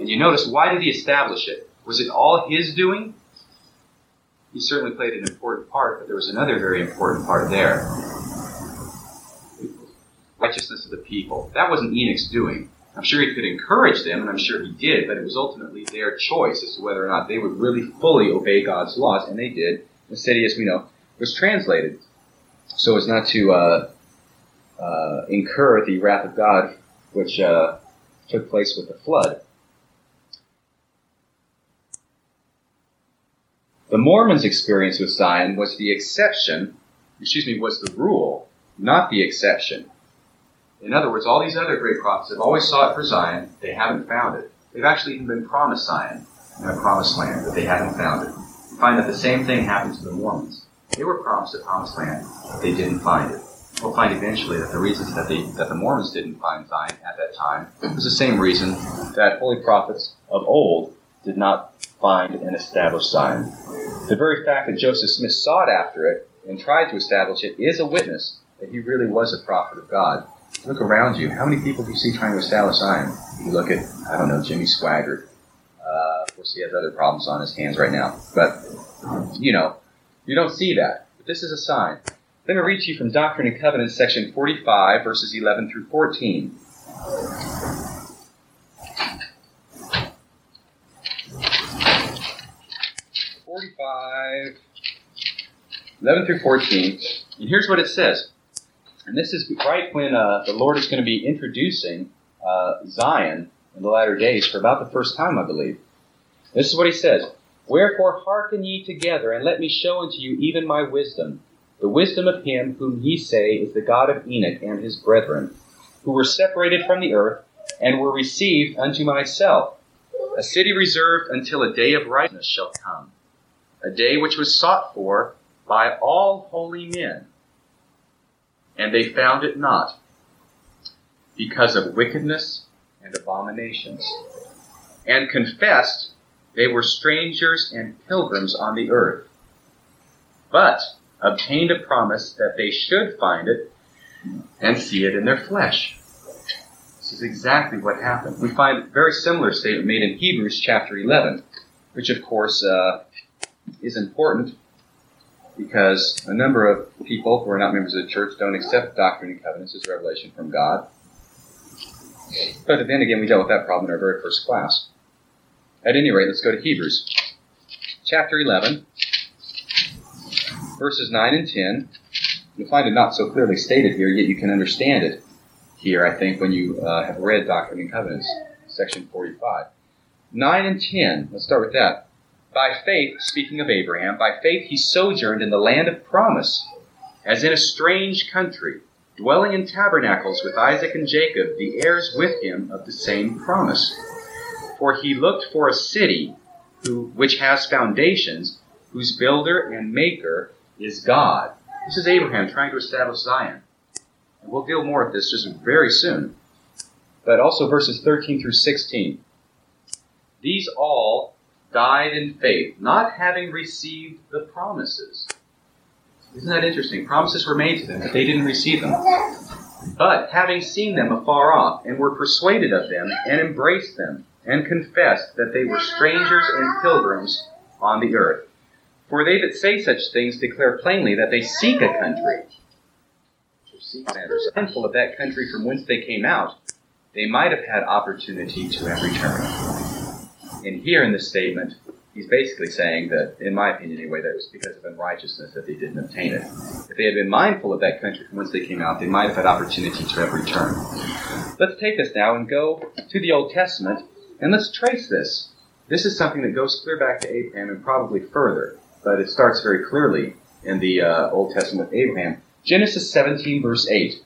And you notice, why did he establish it? Was it all his doing? He certainly played an important part, but there was another very important part there. Righteousness of the people. That wasn't Enoch's doing. I'm sure he could encourage them, and I'm sure he did, but it was ultimately their choice as to whether or not they would really fully obey God's laws, and they did. The city, as we know, was translated so as not to uh, uh, incur the wrath of God, which uh, took place with the flood. The Mormons' experience with Zion was the exception, excuse me, was the rule, not the exception. In other words, all these other great prophets have always sought for Zion, they haven't found it. They've actually even been promised Zion in a promised land, but they haven't found it. You find that the same thing happened to the Mormons. They were promised a promised land, but they didn't find it. We'll find eventually that the reasons that, they, that the Mormons didn't find Zion at that time was the same reason that holy prophets of old did not find an established Zion. The very fact that Joseph Smith sought after it and tried to establish it is a witness that he really was a prophet of God. Look around you. How many people do you see trying to establish Zion? You look at, I don't know, Jimmy Swaggart. Uh, of course, he has other problems on his hands right now. But, you know, you don't see that. But this is a sign. Let me read to you from Doctrine and Covenants, section 45, verses 11 through 14. 45, 11 through 14. And here's what it says. And this is right when uh, the Lord is going to be introducing uh, Zion in the latter days for about the first time, I believe. This is what he says Wherefore hearken ye together, and let me show unto you even my wisdom, the wisdom of him whom ye say is the God of Enoch and his brethren. who were separated from the earth, and were received unto myself. A city reserved until a day of righteousness shall come, a day which was sought for by all holy men. And they found it not, because of wickedness and abominations, and confessed they were strangers and pilgrims on the earth, but obtained a promise that they should find it and see it in their flesh. This is exactly what happened. We find a very similar statement made in Hebrews chapter 11, which of course uh, is important because a number of people who are not members of the church don't accept doctrine and covenants as revelation from God. But then again, we dealt with that problem in our very first class. At any rate, let's go to Hebrews chapter 11, verses 9 and 10. You'll find it not so clearly stated here, yet you can understand it here, I think, when you uh, have read Doctrine and Covenants, section 45. 9 and 10, let's start with that. By faith, speaking of Abraham, by faith he sojourned in the land of promise, as in a strange country, dwelling in tabernacles with Isaac and Jacob, the heirs with him of the same promise. For he looked for a city who, which has foundations, whose builder and maker is God. This is Abraham trying to establish Zion. And we'll deal more with this just very soon. But also verses 13 through 16. These all died in faith, not having received the promises. Isn't that interesting? Promises were made to them, but they didn't receive them. But having seen them afar off, and were persuaded of them, and embraced them, and confessed that they were strangers and pilgrims on the earth. For they that say such things declare plainly that they seek a country. Matters Mindful of that country from whence they came out, they might have had opportunity to have returned. And here in this statement, he's basically saying that, in my opinion anyway, that it was because of unrighteousness that they didn't obtain it. If they had been mindful of that country from whence they came out, they might have had opportunity to have returned. Let's take this now and go to the Old Testament, and let's trace this. This is something that goes clear back to Abraham and probably further but it starts very clearly in the uh, Old Testament Abraham. Genesis 17, verse 8.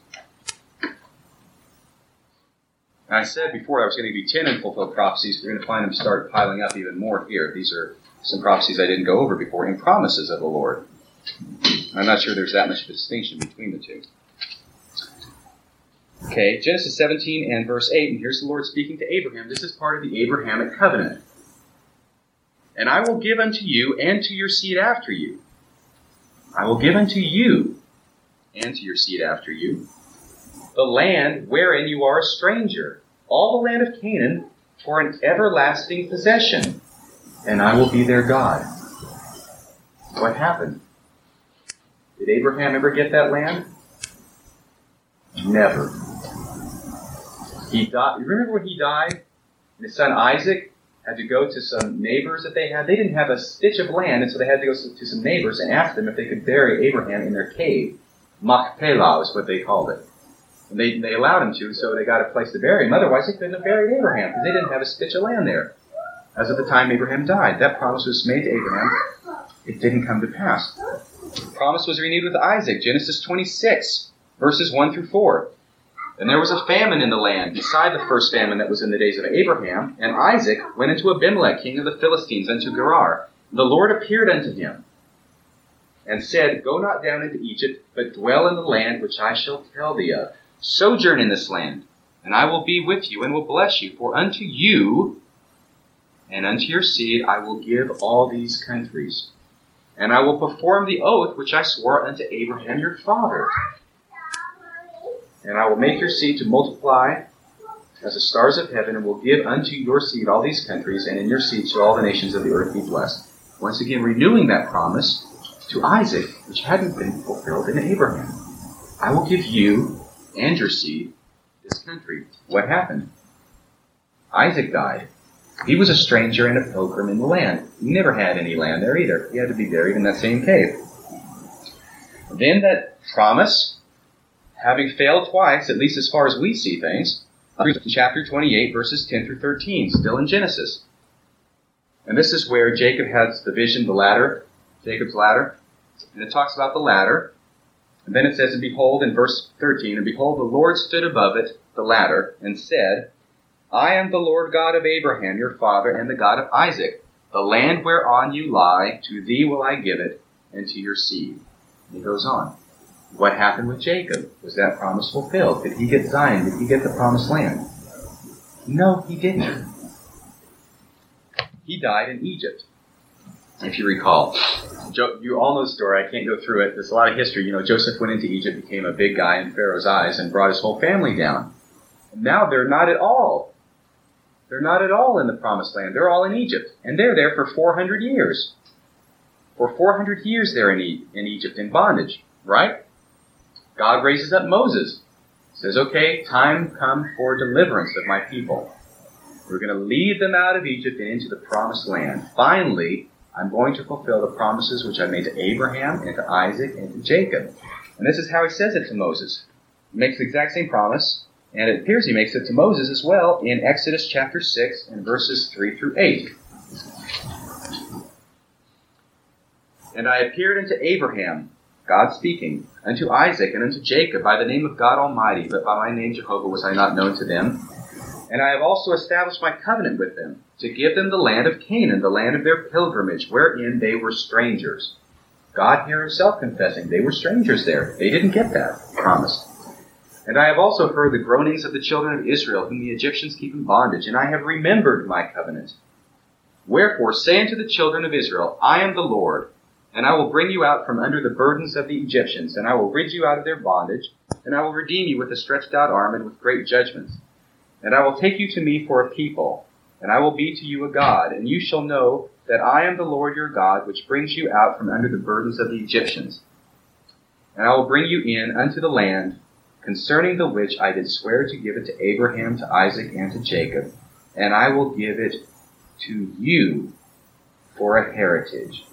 I said before I was going to be 10 unfulfilled prophecies. We're going to find them start piling up even more here. These are some prophecies I didn't go over before in promises of the Lord. I'm not sure there's that much distinction between the two. Okay, Genesis 17 and verse 8, and here's the Lord speaking to Abraham. This is part of the Abrahamic covenant. And I will give unto you and to your seed after you. I will give unto you and to your seed after you the land wherein you are a stranger, all the land of Canaan, for an everlasting possession, and I will be their God. What happened? Did Abraham ever get that land? Never. He died. Remember when he died? And his son Isaac had to go to some neighbors that they had. They didn't have a stitch of land, and so they had to go to some neighbors and ask them if they could bury Abraham in their cave. Machpelah is what they called it. And they, they allowed him to, so they got a place to bury him. Otherwise, they couldn't have buried Abraham because they didn't have a stitch of land there. As of the time Abraham died, that promise was made to Abraham. It didn't come to pass. The promise was renewed with Isaac, Genesis 26, verses 1 through 4. And there was a famine in the land, beside the first famine that was in the days of Abraham. And Isaac went into Abimelech, king of the Philistines, unto Gerar. The Lord appeared unto him, and said, Go not down into Egypt, but dwell in the land which I shall tell thee of. Sojourn in this land, and I will be with you, and will bless you. For unto you and unto your seed I will give all these countries. And I will perform the oath which I swore unto Abraham your father and I will make your seed to multiply as the stars of heaven, and will give unto your seed all these countries, and in your seed shall all the nations of the earth be blessed. Once again, renewing that promise to Isaac, which hadn't been fulfilled in Abraham. I will give you and your seed this country. What happened? Isaac died. He was a stranger and a pilgrim in the land. He never had any land there either. He had to be buried in that same cave. Then that promise having failed twice, at least as far as we see things, chapter 28, verses 10 through 13, still in Genesis. And this is where Jacob has the vision, the ladder, Jacob's ladder. And it talks about the ladder. And then it says, And behold, in verse 13, And behold, the Lord stood above it the ladder, and said, I am the Lord God of Abraham your father, and the God of Isaac. The land whereon you lie, to thee will I give it, and to your seed. And he goes on. What happened with Jacob? Was that promise fulfilled? Did he get Zion? Did he get the promised land? No, he didn't. He died in Egypt, if you recall. Jo- you all know the story. I can't go through it. There's a lot of history. You know, Joseph went into Egypt, became a big guy in Pharaoh's eyes, and brought his whole family down. Now they're not at all. They're not at all in the promised land. They're all in Egypt. And they're there for 400 years. For 400 years they're in, e- in Egypt in bondage, right? God raises up Moses. Says, okay, time come for deliverance of my people. We're going to lead them out of Egypt and into the promised land. Finally, I'm going to fulfill the promises which I made to Abraham and to Isaac and to Jacob. And this is how he says it to Moses. He makes the exact same promise, and it appears he makes it to Moses as well in Exodus chapter 6 and verses 3 through 8. And I appeared unto Abraham, God speaking, unto Isaac and unto Jacob by the name of God Almighty, but by my name Jehovah was I not known to them. And I have also established my covenant with them, to give them the land of Canaan, the land of their pilgrimage, wherein they were strangers. God here himself confessing they were strangers there. They didn't get that promise. And I have also heard the groanings of the children of Israel, whom the Egyptians keep in bondage, and I have remembered my covenant. Wherefore say unto the children of Israel, I am the Lord, and I will bring you out from under the burdens of the Egyptians, and I will rid you out of their bondage, and I will redeem you with a stretched out arm and with great judgments. And I will take you to me for a people, and I will be to you a God, and you shall know that I am the Lord your God, which brings you out from under the burdens of the Egyptians. And I will bring you in unto the land, concerning the which I did swear to give it to Abraham, to Isaac, and to Jacob, and I will give it to you for a heritage.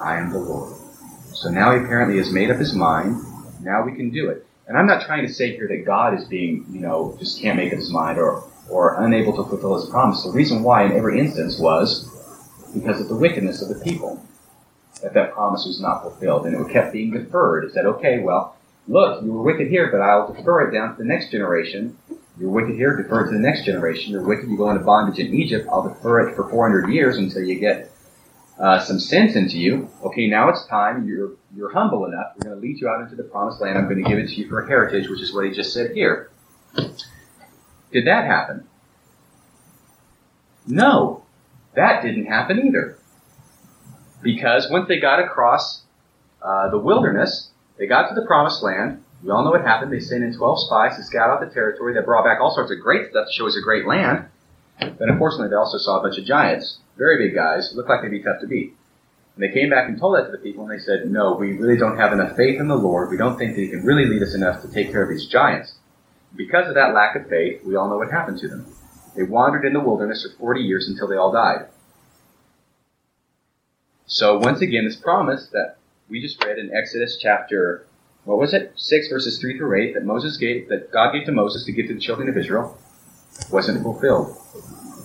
I am the Lord. So now he apparently has made up his mind. Now we can do it. And I'm not trying to say here that God is being, you know, just can't make up his mind or, or unable to fulfill his promise. The reason why in every instance was because of the wickedness of the people. That that promise was not fulfilled and it kept being deferred. It said, okay, well, look, you were wicked here, but I'll defer it down to the next generation. You're wicked here, defer it to the next generation. You're wicked, you go into bondage in Egypt, I'll defer it for 400 years until you get uh, some sense into you. Okay, now it's time. You're you're humble enough. We're going to lead you out into the promised land. I'm going to give it to you for a heritage, which is what he just said here. Did that happen? No, that didn't happen either. Because once they got across uh, the wilderness, they got to the promised land. We all know what happened. They sent in 12 spies to scout out the territory. They brought back all sorts of great stuff to show us a great land. But unfortunately, they also saw a bunch of giants, very big guys, looked like they'd be tough to beat. And they came back and told that to the people, and they said, No, we really don't have enough faith in the Lord. We don't think that He can really lead us enough to take care of these giants. Because of that lack of faith, we all know what happened to them. They wandered in the wilderness for 40 years until they all died. So, once again, this promise that we just read in Exodus chapter, what was it? 6 verses 3 through 8, that Moses gave, that God gave to Moses to give to the children of Israel, wasn't fulfilled.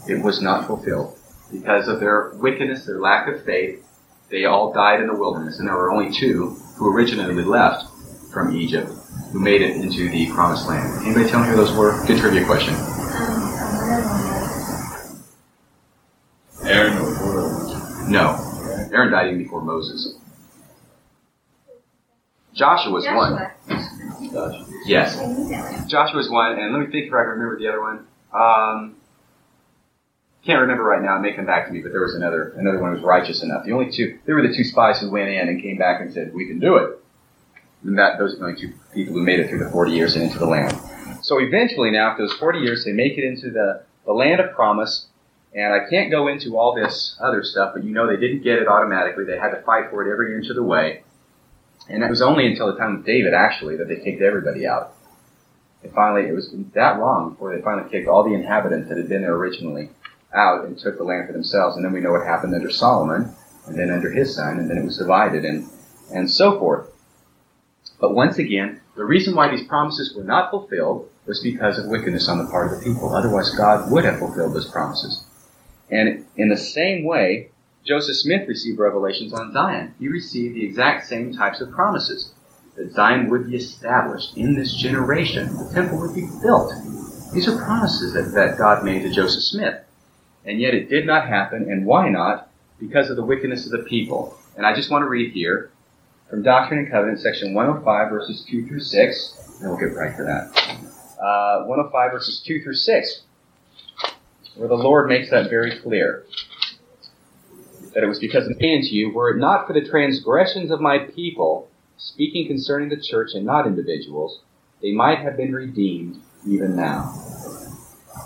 It was not fulfilled. Because of their wickedness, their lack of faith, they all died in the wilderness, and there were only two who originally left from Egypt who made it into the promised land. Anybody tell me who those were? Good trivia question. Aaron? No. Aaron died even before Moses. Joshua was one. Joshua. Yes. I knew that one. Joshua was one, and let me think if I can remember the other one. Um, can't remember right now. It may come back to me, but there was another. Another one who was righteous enough. The only two. There were the two spies who went in and came back and said, "We can do it." And that those are the only two people who made it through the forty years and into the land. So eventually, now after those forty years, they make it into the the land of promise. And I can't go into all this other stuff, but you know they didn't get it automatically. They had to fight for it every inch of the way. And it was only until the time of David, actually, that they kicked everybody out. And finally, it was that long before they finally kicked all the inhabitants that had been there originally out and took the land for themselves. And then we know what happened under Solomon, and then under his son, and then it was divided, and, and so forth. But once again, the reason why these promises were not fulfilled was because of wickedness on the part of the people. Otherwise, God would have fulfilled those promises. And in the same way, Joseph Smith received revelations on Zion. He received the exact same types of promises that Zion would be established in this generation. The temple would be built. These are promises that, that God made to Joseph Smith. And yet it did not happen. And why not? Because of the wickedness of the people. And I just want to read here from Doctrine and Covenants, section 105, verses 2 through 6. And we'll get right to that. Uh, 105, verses 2 through 6, where the Lord makes that very clear. That it was because of me to you, were it not for the transgressions of my people, speaking concerning the church and not individuals, they might have been redeemed even now.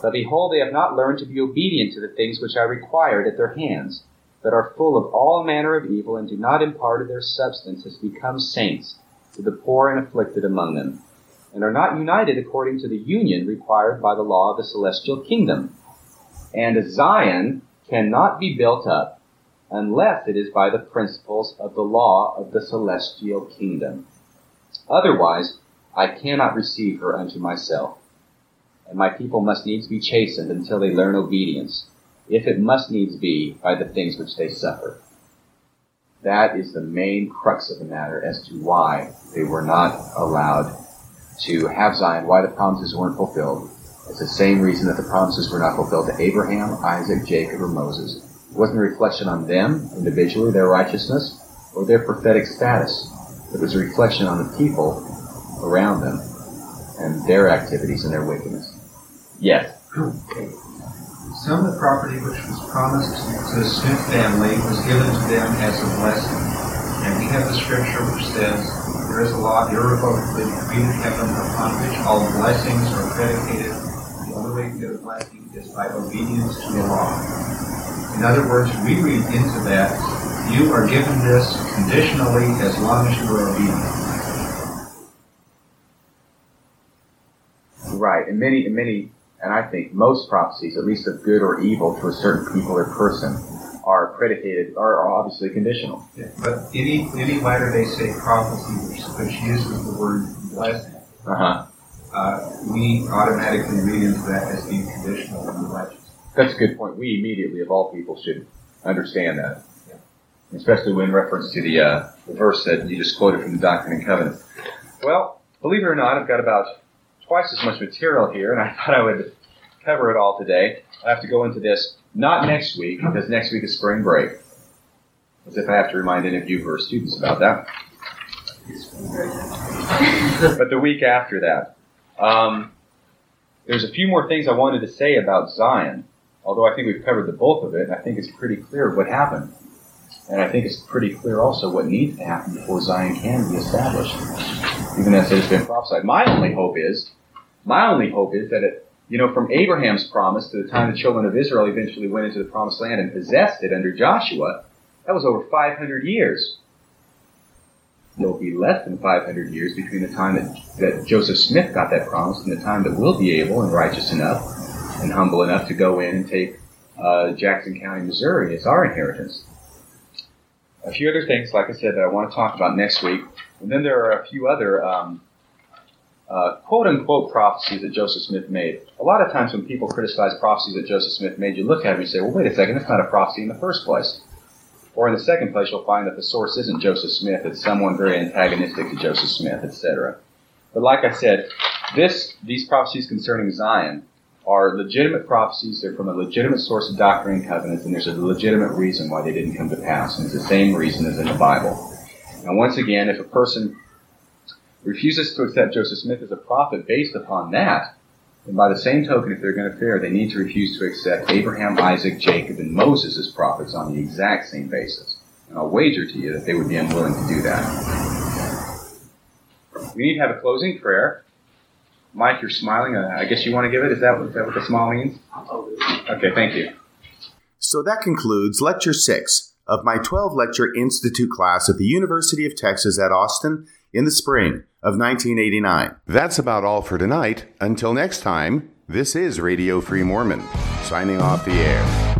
But behold, they have not learned to be obedient to the things which I required at their hands, but are full of all manner of evil, and do not impart of their substance as becomes saints to the poor and afflicted among them, and are not united according to the union required by the law of the celestial kingdom. And Zion cannot be built up unless it is by the principles of the law of the celestial kingdom. Otherwise, I cannot receive her unto myself. And my people must needs be chastened until they learn obedience, if it must needs be by the things which they suffer. That is the main crux of the matter as to why they were not allowed to have Zion, why the promises weren't fulfilled. It's the same reason that the promises were not fulfilled to Abraham, Isaac, Jacob, or Moses. It wasn't a reflection on them individually, their righteousness, or their prophetic status. It was a reflection on the people around them and their activities and their wickedness. Yes. Okay. Some of the property which was promised to the Smith family was given to them as a blessing. And we have the scripture which says, There is a law irrevocably decreed in heaven upon which all blessings are predicated. The only way to get a blessing is by obedience to the law. In other words, we read into that, you are given this conditionally as long as you are obedient. Right, and many, and many, and I think most prophecies, at least of good or evil to a certain people or person, are predicated, are, obviously conditional. Yeah, but any any Latter Day Saint prophecy which, which uses the word blessing, Uh-huh. uh, we automatically read into that as being conditional the legends. That's a good point. We immediately, of all people, should understand that, especially when reference to the, uh, the verse that you just quoted from the Doctrine and Covenants. Well, believe it or not, I've got about twice as much material here, and I thought I would cover it all today. I have to go into this not next week because next week is spring break. As if I have to remind any of you who are students about that. but the week after that. Um, there's a few more things I wanted to say about Zion, although I think we've covered the bulk of it, and I think it's pretty clear what happened. And I think it's pretty clear also what needs to happen before Zion can be established, even as it has been prophesied. My only hope is, my only hope is that it, you know, from Abraham's promise to the time the children of Israel eventually went into the promised land and possessed it under Joshua, that was over 500 years. There'll be less than 500 years between the time that, that Joseph Smith got that promise and the time that we'll be able and righteous enough and humble enough to go in and take uh, Jackson County, Missouri as our inheritance. A few other things, like I said, that I want to talk about next week. And then there are a few other um, uh, quote unquote prophecies that Joseph Smith made. A lot of times when people criticize prophecies that Joseph Smith made, you look at them and say, well, wait a second, that's not a prophecy in the first place. Or in the second place, you'll find that the source isn't Joseph Smith, it's someone very antagonistic to Joseph Smith, etc. But like I said, this these prophecies concerning Zion are legitimate prophecies. They're from a legitimate source of doctrine and covenants, and there's a legitimate reason why they didn't come to pass. And it's the same reason as in the Bible. And once again, if a person refuses to accept Joseph Smith as a prophet based upon that, then by the same token, if they're going to fare, they need to refuse to accept Abraham, Isaac, Jacob, and Moses as prophets on the exact same basis. And I'll wager to you that they would be unwilling to do that. We need to have a closing prayer. Mike, you're smiling. Uh, I guess you want to give it. Is that, is that what the smile means? Okay, thank you. So that concludes Lecture 6 of my 12 lecture institute class at the University of Texas at Austin in the spring of 1989. That's about all for tonight. Until next time, this is Radio Free Mormon, signing off the air.